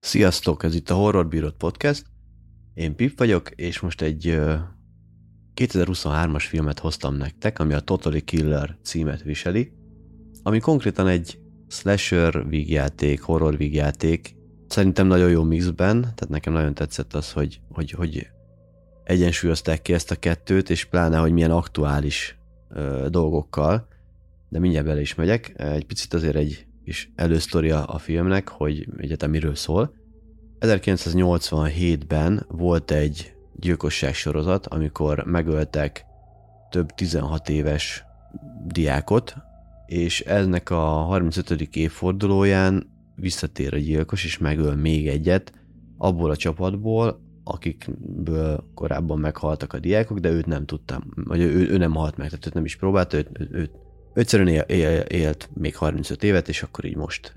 Sziasztok, ez itt a Horror Bírod Podcast. Én Pip vagyok, és most egy 2023-as filmet hoztam nektek, ami a Totally Killer címet viseli, ami konkrétan egy slasher vígjáték, horror vígjáték, szerintem nagyon jó mixben, tehát nekem nagyon tetszett az, hogy, hogy, hogy egyensúlyozták ki ezt a kettőt, és pláne, hogy milyen aktuális ö, dolgokkal, de mindjárt bele is megyek. Egy picit azért egy kis elősztoria a filmnek, hogy egyetem miről szól. 1987-ben volt egy gyilkosság sorozat, amikor megöltek több 16 éves diákot, és ennek a 35. évfordulóján visszatér a gyilkos, és megöl még egyet abból a csapatból, akikből korábban meghaltak a diákok, de őt nem tudtam, vagy ő, ő nem halt meg, tehát őt nem is próbálta, őt, őt, őt egyszerűen él, él, élt még 35 évet, és akkor így most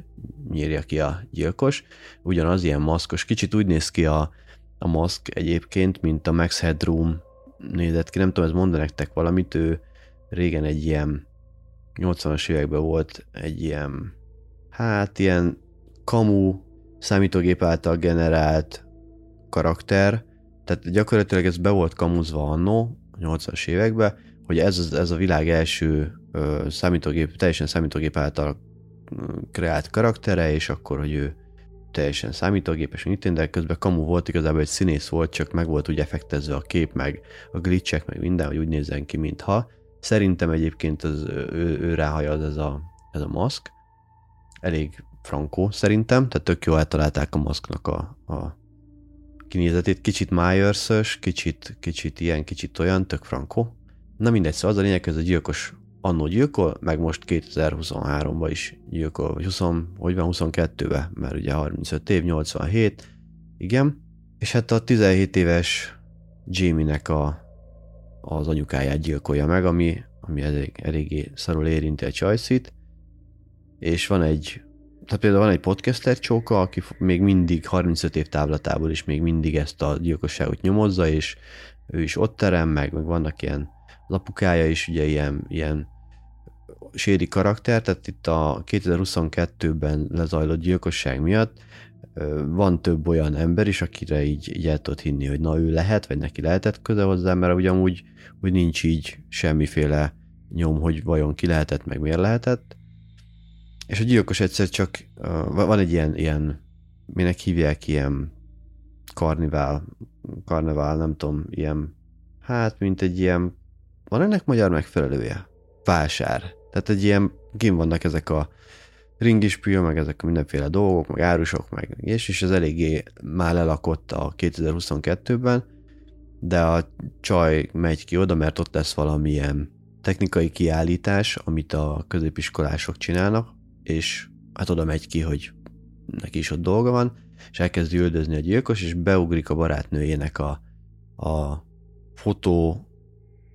nyírja ki a gyilkos. Ugyanaz ilyen maszkos, kicsit úgy néz ki a, a maszk egyébként, mint a Max Headroom nézett ki, nem tudom, ez mond nektek valamit, ő régen egy ilyen 80-as években volt egy ilyen, hát ilyen kamu, számítógép által generált karakter, tehát gyakorlatilag ez be volt kamuzva annó, a 80-as években, hogy ez, ez a világ első ö, számítógép, teljesen számítógép által kreált karaktere, és akkor, hogy ő teljesen számítógépes, mint de közben kamu volt, igazából egy színész volt, csak meg volt úgy effektezve a kép, meg a glitchek, meg minden, hogy úgy nézzen ki, mintha. Szerintem egyébként az, ő, ő ráhajad ez a, ez a maszk. Elég frankó szerintem, tehát tök jó eltalálták a maszknak a, a kinézetét. Kicsit myers kicsit, kicsit ilyen, kicsit olyan, tök frankó. Na mindegy, szóval az a lényeg, ez a gyilkos annó gyilkol, meg most 2023-ban is gyilkol, vagy 20, hogy van 22-ben, mert ugye 35 év, 87, igen. És hát a 17 éves Jamie-nek a, az anyukáját gyilkolja meg, ami, ami elég, eléggé szarul érinti a csajszit, és van egy tehát például van egy podcaster csóka, aki még mindig 35 év távlatából is még mindig ezt a gyilkosságot nyomozza, és ő is ott terem, meg, meg vannak ilyen az apukája is ugye ilyen, ilyen séri karakter, tehát itt a 2022-ben lezajlott gyilkosság miatt van több olyan ember is, akire így, így el tudod hinni, hogy na ő lehet, vagy neki lehetett köze hozzá, mert ugyanúgy úgy nincs így semmiféle nyom, hogy vajon ki lehetett, meg miért lehetett. És a gyilkos egyszer csak, van egy ilyen, ilyen minek hívják, ilyen karnivál, karnevál, nem tudom, ilyen, hát mint egy ilyen van ennek magyar megfelelője? Vásár. Tehát egy ilyen, kim vannak ezek a ringispül, meg ezek a mindenféle dolgok, meg árusok, meg és, és ez eléggé már lelakott a 2022-ben, de a csaj megy ki oda, mert ott lesz valamilyen technikai kiállítás, amit a középiskolások csinálnak, és hát oda megy ki, hogy neki is ott dolga van, és elkezdi üldözni a gyilkos, és beugrik a barátnőjének a, a fotó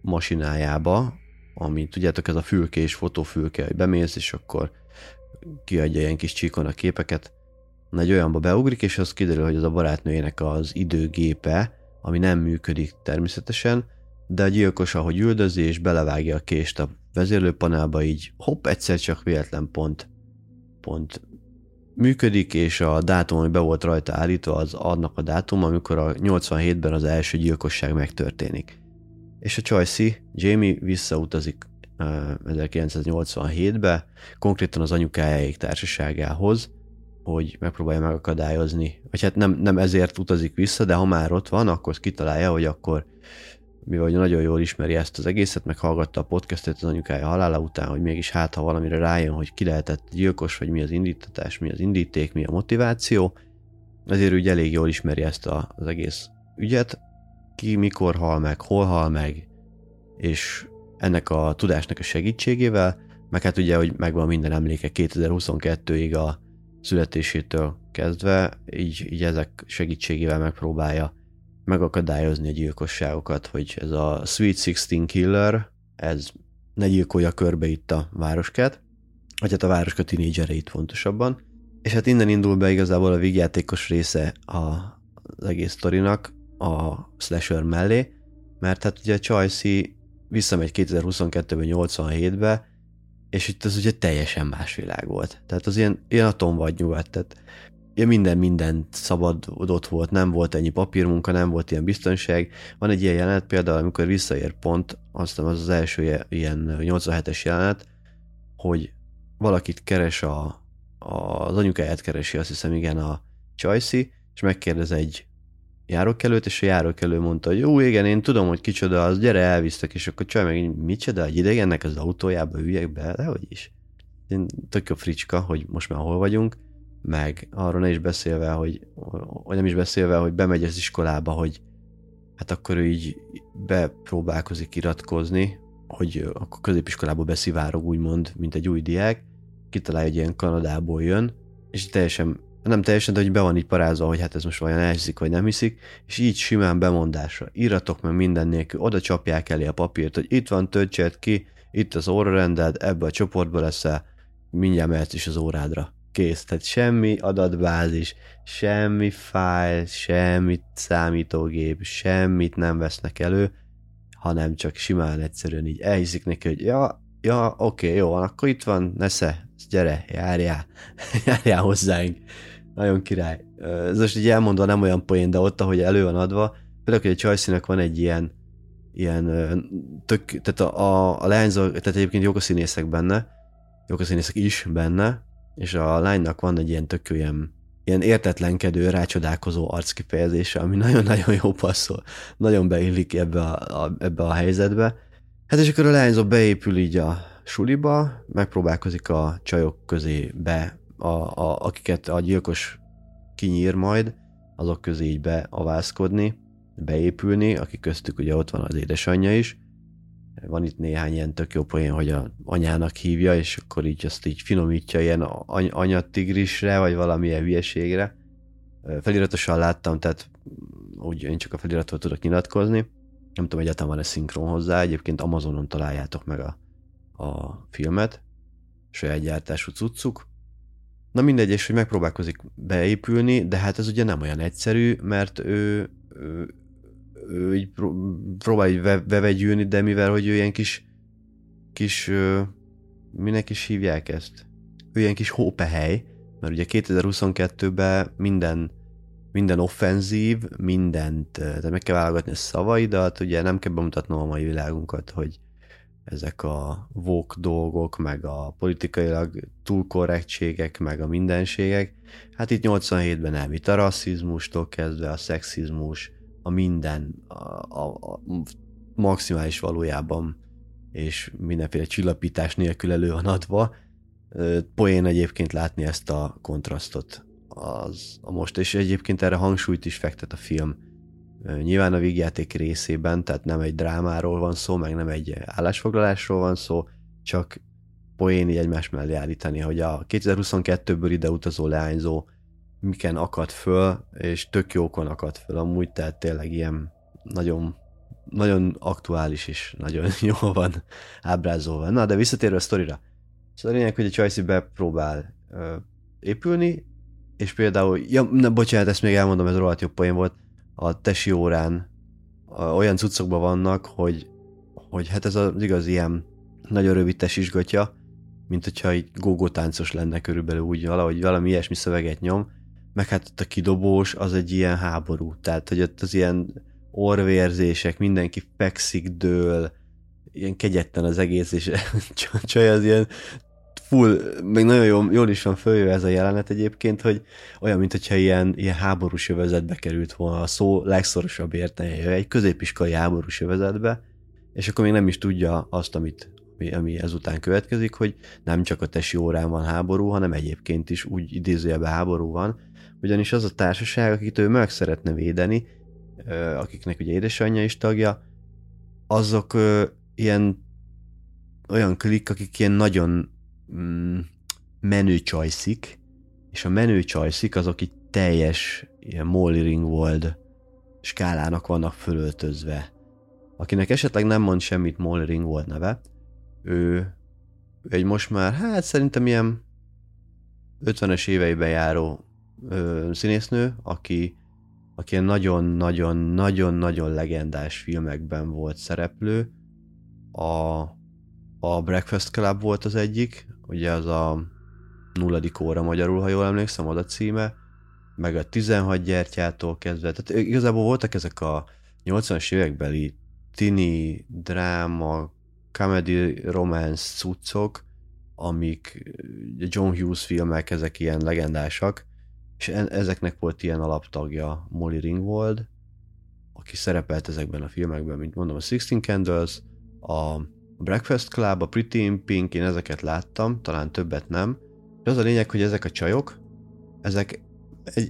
masinájába, ami tudjátok, ez a fülkés, fotófülke, hogy bemész, és akkor kiadja ilyen kis csíkon a képeket. Na, egy olyanba beugrik, és az kiderül, hogy az a barátnőjének az időgépe, ami nem működik természetesen, de a gyilkos, ahogy üldözi, és belevágja a kést a vezérlőpanelba, így hopp, egyszer csak véletlen pont, pont működik, és a dátum, ami be volt rajta állítva, az annak a dátum, amikor a 87-ben az első gyilkosság megtörténik. És a Csajci, Jamie visszautazik uh, 1987-be, konkrétan az anyukájáék társaságához, hogy megpróbálja megakadályozni, vagy hát nem, nem ezért utazik vissza, de ha már ott van, akkor kitalálja, hogy akkor mivel nagyon jól ismeri ezt az egészet, meg hallgatta a podcastet az anyukája halála után, hogy mégis hát, ha valamire rájön, hogy ki lehetett gyilkos, vagy mi az indítatás, mi az indíték, mi a motiváció, ezért úgy elég jól ismeri ezt az egész ügyet, ki mikor hal meg, hol hal meg, és ennek a tudásnak a segítségével, meg hát ugye, hogy megvan minden emléke 2022-ig a születésétől kezdve, így, így ezek segítségével megpróbálja megakadályozni a gyilkosságokat, hogy ez a Sweet Sixteen Killer, ez ne gyilkolja körbe itt a városkát, vagy hát a városka tínédzsereit fontosabban. És hát innen indul be igazából a vígjátékos része a, az egész sztorinak, a slasher mellé, mert hát ugye Chelsea visszamegy 2022-ben, 87-be, és itt az ugye teljesen más világ volt. Tehát az ilyen, ilyen atom vagy nyugat, tehát ja, minden, minden szabadott volt, nem volt ennyi papírmunka, nem volt ilyen biztonság. Van egy ilyen jelenet például, amikor visszaér pont, aztán az az első ilyen 87-es jelenet, hogy valakit keres a, a, az anyukáját keresi, azt hiszem igen a Csajci, és megkérdez egy járókelőt, és a járókelő mondta, hogy jó, igen, én tudom, hogy kicsoda az, gyere, elvisztek, és akkor csaj meg, micsoda, egy idegennek az autójába üljek be, de hogy is. Én tök jó fricska, hogy most már hol vagyunk, meg arról ne is beszélve, hogy, hogy nem is beszélve, hogy bemegy az iskolába, hogy hát akkor ő így bepróbálkozik iratkozni, hogy akkor középiskolába beszivárog úgymond, mint egy új diák, kitalálja, hogy ilyen Kanadából jön, és teljesen nem teljesen, de hogy be van így parázva, hogy hát ez most vajon elhiszik, vagy nem hiszik, és így simán bemondásra. Íratok meg minden nélkül, oda csapják elé a papírt, hogy itt van, töltsed ki, itt az órarended, ebbe a csoportba leszel, mindjárt mehetsz is az órádra. Kész, tehát semmi adatbázis, semmi fájl, semmi számítógép, semmit nem vesznek elő, hanem csak simán egyszerűen így elhiszik neki, hogy ja, ja, oké, jó van, akkor itt van, nesze, gyere, járjál, járjál hozzáink. Nagyon király. Ez most így elmondva nem olyan poén, de ott, ahogy elő van adva, például, hogy a Csajszínek van egy ilyen, ilyen tök, tehát a, a, a lányzó, tehát egyébként jók a színészek benne, jók a színészek is benne, és a lánynak van egy ilyen tök ilyen, ilyen értetlenkedő, rácsodálkozó arckifejezése, ami nagyon-nagyon jó passzol, nagyon beillik ebbe a, a, ebbe a helyzetbe. Hát és akkor a lányzó beépül így a suliba, megpróbálkozik a csajok közé be a, a, akiket a gyilkos kinyír majd, azok közé így beavászkodni, beépülni, akik köztük ugye ott van az édesanyja is. Van itt néhány ilyen tök jó poén, hogy a anyának hívja, és akkor így azt így finomítja ilyen any- anyatigrisre, vagy valamilyen hülyeségre. Feliratosan láttam, tehát úgy én csak a feliratról tudok nyilatkozni. Nem tudom, egyáltalán van-e szinkron hozzá, egyébként Amazonon találjátok meg a, a filmet, saját gyártású cuccuk. Na mindegy, és hogy megpróbálkozik beépülni, de hát ez ugye nem olyan egyszerű, mert ő, ő, ő így próbál így bevegyülni, de mivel, hogy ő ilyen kis, kis, minek is hívják ezt? Ő ilyen kis hópehely, mert ugye 2022-ben minden, minden offenzív, mindent, tehát meg kell válogatni a szavaidat, ugye nem kell bemutatnom a mai világunkat, hogy ezek a vók dolgok, meg a politikailag túlkorrektségek, meg a mindenségek. Hát itt 87-ben nem, itt a rasszizmustól kezdve a szexizmus, a minden a, a, a maximális valójában és mindenféle csillapítás nélkül elő van adva. Poén egyébként látni ezt a kontrasztot az, a most, és egyébként erre hangsúlyt is fektet a film Nyilván a vígjáték részében, tehát nem egy drámáról van szó, meg nem egy állásfoglalásról van szó, csak poéni egymás mellé állítani, hogy a 2022-ből ide utazó leányzó miken akad föl, és tök jókon akad föl amúgy, tehát tényleg ilyen nagyon, nagyon aktuális és nagyon jól van ábrázolva. Na, de visszatérve a sztorira. Szóval a lényeg, hogy a Csajci bepróbál ö, épülni, és például, ja, ne, bocsánat, ezt még elmondom, ez rohadt jó poén volt, a tesi órán olyan cuccokban vannak, hogy, hogy hát ez az igaz ilyen nagyon rövid tesisgatja, mint hogyha egy gógótáncos lenne körülbelül úgy, valahogy valami ilyesmi szöveget nyom, meg hát ott a kidobós az egy ilyen háború, tehát hogy ott az ilyen orvérzések, mindenki fekszik, dől, ilyen kegyetlen az egész, és csaj az ilyen full, még nagyon jól, jól is van följö ez a jelenet egyébként, hogy olyan, mint hogyha ilyen, ilyen háborús övezetbe került volna a szó legszorosabb értelme, egy középiskolai háborús övezetbe, és akkor még nem is tudja azt, amit, ami, ami ezután következik, hogy nem csak a tesi órán van háború, hanem egyébként is úgy idézőjelben háború van, ugyanis az a társaság, akit ő meg szeretne védeni, akiknek ugye édesanyja is tagja, azok ilyen olyan klik, akik ilyen nagyon mm, menő csajszik, és a menő csajszik azok itt teljes ilyen Molly Ringwald skálának vannak fölöltözve. Akinek esetleg nem mond semmit Molly Ringwald neve, ő egy most már, hát szerintem ilyen 50-es éveiben járó ö, színésznő, aki, aki nagyon-nagyon-nagyon-nagyon legendás filmekben volt szereplő, a, a Breakfast Club volt az egyik, ugye az a nulladik óra magyarul, ha jól emlékszem, az a címe, meg a 16 gyertyától kezdve. Tehát igazából voltak ezek a 80-as évekbeli tini, dráma, comedy, romance cuccok, amik John Hughes filmek, ezek ilyen legendásak, és ezeknek volt ilyen alaptagja Molly Ringwald, aki szerepelt ezekben a filmekben, mint mondom, a Sixteen Candles, a Breakfast Club, a Pretty in Pink, én ezeket láttam, talán többet nem. De az a lényeg, hogy ezek a csajok, ezek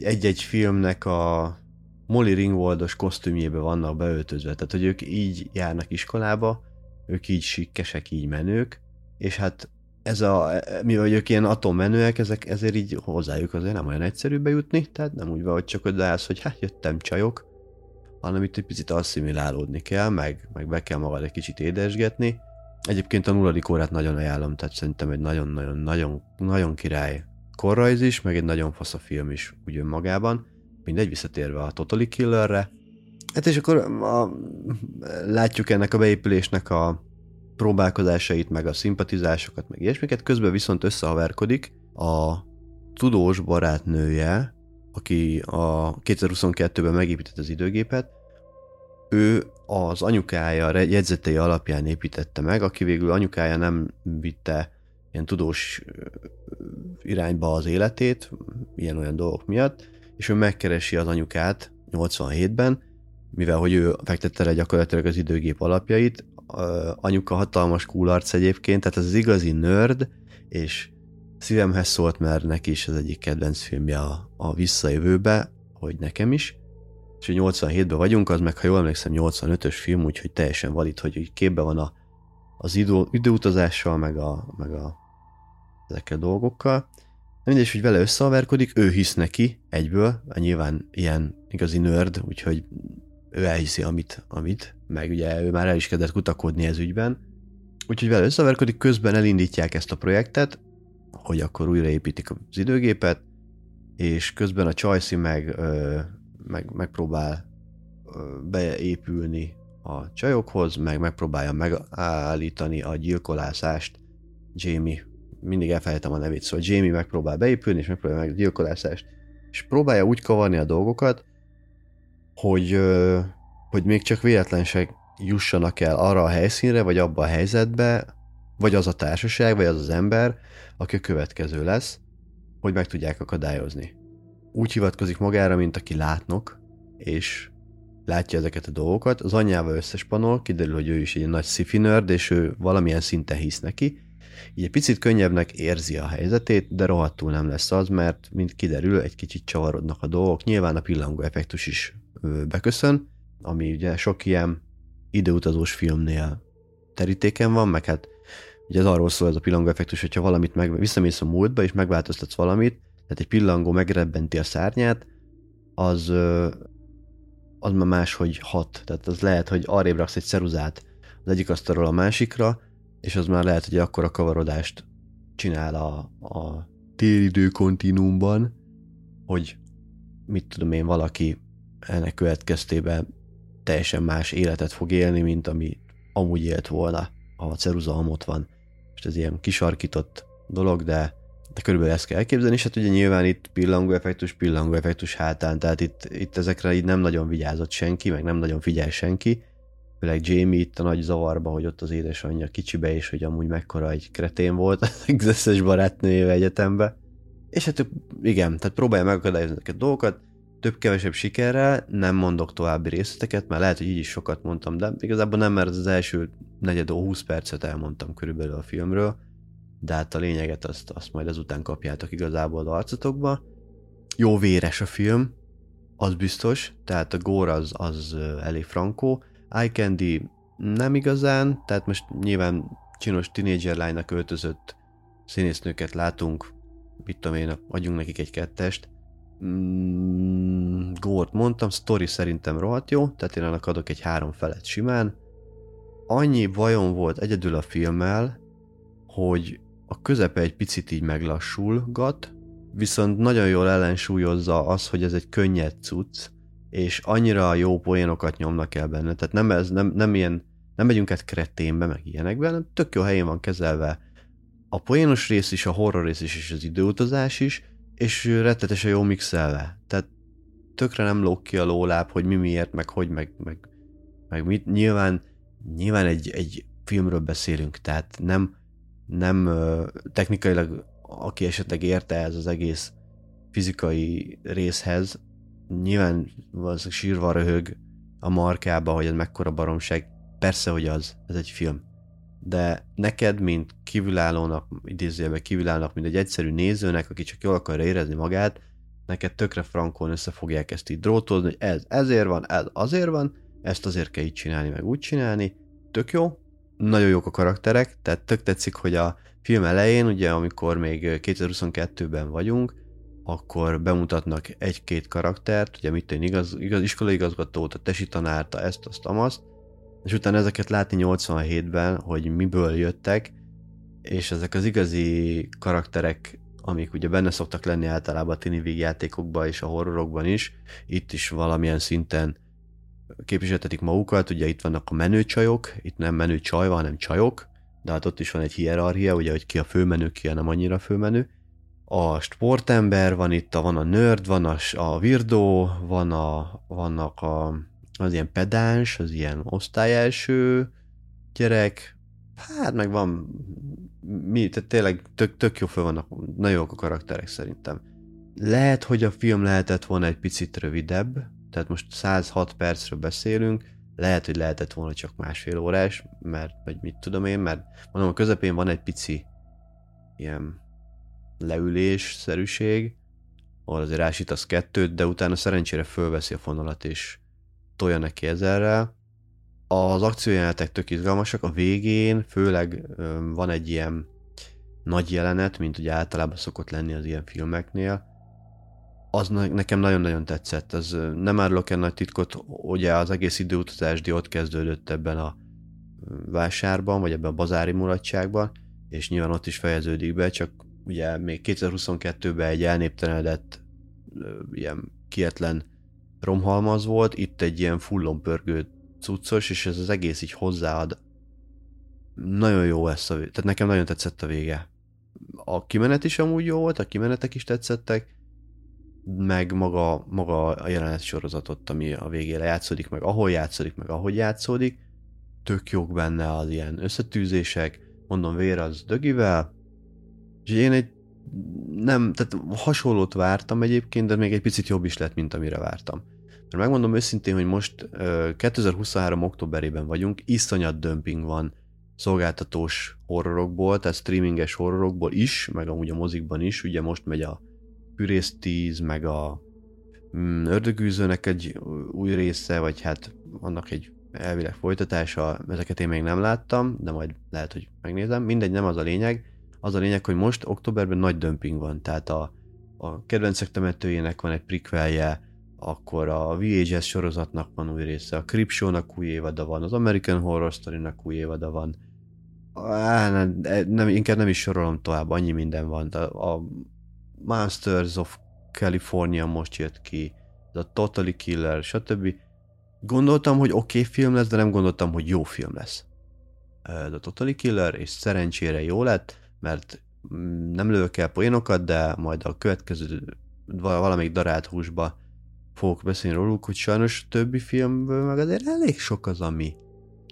egy-egy filmnek a Molly Ringwaldos kosztümjébe vannak beöltözve, tehát hogy ők így járnak iskolába, ők így sikkesek, így menők, és hát ez a, mivel ők ilyen atommenőek, ezek, ezért így hozzájuk azért nem olyan egyszerű bejutni, tehát nem úgy van, hogy csak odaállsz, hogy hát jöttem csajok, hanem itt egy picit asszimilálódni kell, meg, meg be kell magad egy kicsit édesgetni. Egyébként a nulladik órát nagyon ajánlom, tehát szerintem egy nagyon-nagyon-nagyon nagyon király korrajz is, meg egy nagyon fasz a film is úgy önmagában. Mindegy, visszatérve a Totally Killerre. Hát és akkor a, látjuk ennek a beépülésnek a próbálkozásait, meg a szimpatizásokat, meg ilyesmiket, közben viszont összehaverkodik a tudós barátnője, aki a 2022-ben megépített az időgépet, ő az anyukája jegyzetei alapján építette meg, aki végül anyukája nem vitte ilyen tudós irányba az életét, ilyen-olyan dolgok miatt, és ő megkeresi az anyukát 87-ben, mivel hogy ő fektette le gyakorlatilag az időgép alapjait, anyuka hatalmas kúlarc egyébként, tehát ez az igazi nerd, és szívemhez szólt, mert neki is az egyik kedvenc filmje a, a Visszajövőbe, hogy nekem is, és hogy 87-ben vagyunk, az meg, ha jól emlékszem, 85-ös film, úgyhogy teljesen valid, hogy, hogy képbe van a, az idő, időutazással, meg a, meg a ezekkel a dolgokkal. Mindegy, hogy vele összeaverkodik, ő hisz neki egyből, nyilván ilyen igazi nerd, úgyhogy ő elhiszi, amit, amit, meg ugye ő már el is kezdett kutakodni ez ügyben. Úgyhogy vele összeverkodik, közben elindítják ezt a projektet, hogy akkor újraépítik az időgépet, és közben a Csajci meg, meg megpróbál beépülni a csajokhoz, meg megpróbálja megállítani a gyilkolászást Jamie, mindig elfelejtem a nevét, szóval Jamie megpróbál beépülni, és megpróbálja meg a gyilkolászást, és próbálja úgy kavarni a dolgokat, hogy, hogy még csak véletlenség jussanak el arra a helyszínre, vagy abba a helyzetbe, vagy az a társaság, vagy az az ember, aki a következő lesz, hogy meg tudják akadályozni. Úgy hivatkozik magára, mint aki látnok, és látja ezeket a dolgokat, az anyjával összespanol, kiderül, hogy ő is egy nagy sci nerd, és ő valamilyen szinten hisz neki, így egy picit könnyebbnek érzi a helyzetét, de rohadtul nem lesz az, mert mint kiderül, egy kicsit csavarodnak a dolgok. Nyilván a pillangó effektus is beköszön, ami ugye sok ilyen időutazós filmnél terítéken van, meg hát ugye ez arról szól ez a pillangó effektus, hogyha valamit meg, visszamész a múltba és megváltoztatsz valamit, tehát egy pillangó megrebbenti a szárnyát, az, az már máshogy hat. Tehát az lehet, hogy arrébb raksz egy ceruzát az egyik asztalról a másikra, és az már lehet, hogy akkor a kavarodást csinál a, a téridő kontinúmban, hogy mit tudom én, valaki ennek következtében teljesen más életet fog élni, mint ami amúgy élt volna, ha a ceruza ott van. És ez ilyen kisarkított dolog, de, de körülbelül ezt kell elképzelni, és hát ugye nyilván itt pillangó effektus, pillangó effektus hátán, tehát itt, itt ezekre így nem nagyon vigyázott senki, meg nem nagyon figyel senki, főleg Jamie itt a nagy zavarba, hogy ott az édesanyja kicsibe, és hogy amúgy mekkora egy kretén volt az összes barátnőjével egyetembe. És hát igen, tehát próbálja megakadályozni ezeket a dolgokat, több-kevesebb sikerrel, nem mondok további részleteket, mert lehet, hogy így is sokat mondtam, de igazából nem, mert az első negyed 20 percet elmondtam körülbelül a filmről, de hát a lényeget azt, azt majd ezután kapjátok igazából az arcotokba. Jó véres a film, az biztos, tehát a gore az, az elég frankó, Eye Candy nem igazán, tehát most nyilván csinos tínédzser lánynak öltözött színésznőket látunk, mit tudom én, adjunk nekik egy kettest. Mm, Górt mondtam, story szerintem rohadt jó, tehát én annak adok egy három felet simán. Annyi bajom volt egyedül a filmmel, hogy a közepe egy picit így meglassulgat, viszont nagyon jól ellensúlyozza az, hogy ez egy könnyed cucc, és annyira jó poénokat nyomnak el benne. Tehát nem, ez, nem, nem ilyen nem megyünk át kreténbe, meg ilyenekbe, hanem tök jó helyén van kezelve a poénos rész is, a horror rész is, és az időutazás is, és rettetesen jó mixelve. Tehát tökre nem lók ki a lóláb, hogy mi miért, meg hogy, meg, meg, meg mit. Nyilván, nyilván egy, egy filmről beszélünk, tehát nem, nem technikailag, aki esetleg érte ez az egész fizikai részhez, nyilván valószínűleg sírva röhög a markába, hogy ez mekkora baromság. Persze, hogy az, ez egy film. De neked, mint kívülállónak, idézőjelben kívülállónak, mint egy egyszerű nézőnek, aki csak jól akarja érezni magát, neked tökre frankon össze fogják ezt így drótozni, hogy ez ezért van, ez azért van, ezt azért kell így csinálni, meg úgy csinálni. Tök jó, nagyon jók a karakterek, tehát tök tetszik, hogy a film elején, ugye amikor még 2022-ben vagyunk, akkor bemutatnak egy-két karaktert, ugye mit igaz, igaz iskolai igazgatót, a tesi tanárta, ezt, azt, amazt, és utána ezeket látni 87-ben, hogy miből jöttek, és ezek az igazi karakterek, amik ugye benne szoktak lenni általában a tini játékokban és a horrorokban is, itt is valamilyen szinten képviseltetik magukat, ugye itt vannak a menőcsajok, itt nem menő csaj van, hanem csajok, de hát ott is van egy hierarchia, ugye, hogy ki a főmenő, ki a nem annyira főmenő. A sportember van itt, a, van a nerd, van a, a virdó, van a, vannak a, az ilyen pedáns, az ilyen osztályelső gyerek, hát meg van mi, tehát tényleg tök, tök jó fel vannak, nagyon jók a karakterek szerintem. Lehet, hogy a film lehetett volna egy picit rövidebb, tehát most 106 percről beszélünk, lehet, hogy lehetett volna csak másfél órás, mert, vagy mit tudom én, mert mondom, a közepén van egy pici ilyen leülés-szerűség, ahol azért ásítasz kettőt, de utána szerencsére fölveszi a fonalat, és tolja neki ezerrel. Az akciójelenetek tök izgalmasak, a végén főleg van egy ilyen nagy jelenet, mint ugye általában szokott lenni az ilyen filmeknél, az nekem nagyon-nagyon tetszett. Az nem árulok el nagy titkot, ugye az egész időutazás ott kezdődött ebben a vásárban, vagy ebben a bazári mulatságban, és nyilván ott is fejeződik be, csak ugye még 2022-ben egy elnéptelenedett ilyen kietlen romhalmaz volt, itt egy ilyen fullon pörgő cuccos, és ez az egész így hozzáad. Nagyon jó ezt a tehát nekem nagyon tetszett a vége. A kimenet is amúgy jó volt, a kimenetek is tetszettek, meg maga, maga a jelenet sorozatot, ami a végére játszódik, meg ahol játszódik, meg ahogy játszódik. Tök jók benne az ilyen összetűzések, mondom, vér az dögivel, és én egy nem, tehát hasonlót vártam egyébként, de még egy picit jobb is lett, mint amire vártam. Mert megmondom őszintén, hogy most 2023. októberében vagyunk, iszonyat dömping van szolgáltatós horrorokból, tehát streaminges horrorokból is, meg amúgy a mozikban is, ugye most megy a Pürész 10, meg a mm, Ördögűzőnek egy új része, vagy hát annak egy elvileg folytatása, ezeket én még nem láttam, de majd lehet, hogy megnézem. Mindegy, nem az a lényeg. Az a lényeg, hogy most októberben nagy dömping van, tehát a, a kedvencek temetőjének van egy prikvelje, akkor a VHS sorozatnak van új része, a Creepshow-nak új évada van, az American Horror Story-nak új évada van. Á, nem, nem, inkább nem is sorolom tovább, annyi minden van. A, a Masters of California most jött ki, The Totally Killer, stb. Gondoltam, hogy oké okay film lesz, de nem gondoltam, hogy jó film lesz. The Totally Killer, és szerencsére jó lett, mert nem lövök el poénokat, de majd a következő valamelyik darált húsba fogok beszélni róluk, hogy sajnos többi filmből meg azért elég sok az, ami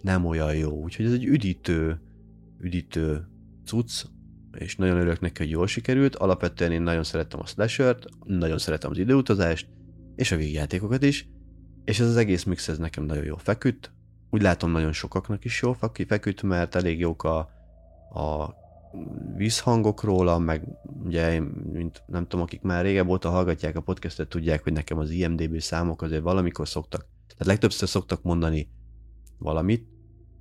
nem olyan jó. Úgyhogy ez egy üdítő, üdítő cucc, és nagyon örülök neki, hogy jól sikerült. Alapvetően én nagyon szerettem a slashert, nagyon szeretem az időutazást, és a végjátékokat is, és ez az egész mix ez nekem nagyon jól feküdt. Úgy látom, nagyon sokaknak is jól feküdt, mert elég jók a, a vízhangok róla, meg ugye, mint nem tudom, akik már régebb óta hallgatják a podcastet, tudják, hogy nekem az IMDB számok azért valamikor szoktak, tehát legtöbbször szoktak mondani valamit,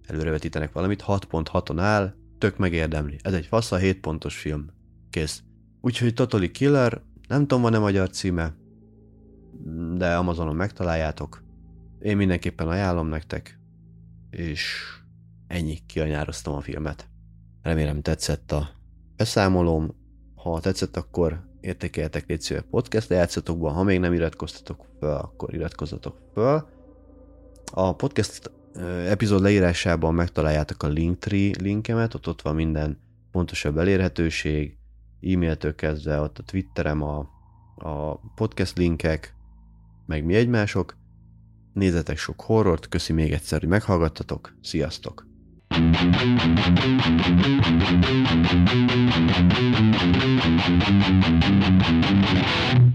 előrevetítenek valamit, 6.6-on áll, tök megérdemli. Ez egy fasz a 7 pontos film. Kész. Úgyhogy Totally Killer, nem tudom, van-e magyar címe, de Amazonon megtaláljátok. Én mindenképpen ajánlom nektek, és ennyi, kianyároztam a filmet. Remélem tetszett a beszámolóm. Ha tetszett, akkor értékeljetek légy szíves podcast lejátszatokban. Ha még nem iratkoztatok fel, akkor iratkozzatok fel. A podcast epizód leírásában megtaláljátok a Linktree linkemet, ott ott van minden pontosabb elérhetőség, e-mailtől kezdve ott a Twitterem, a, a podcast linkek, meg mi egymások. Nézzetek sok horrort, köszi még egyszer, hogy meghallgattatok, sziasztok! Thank you.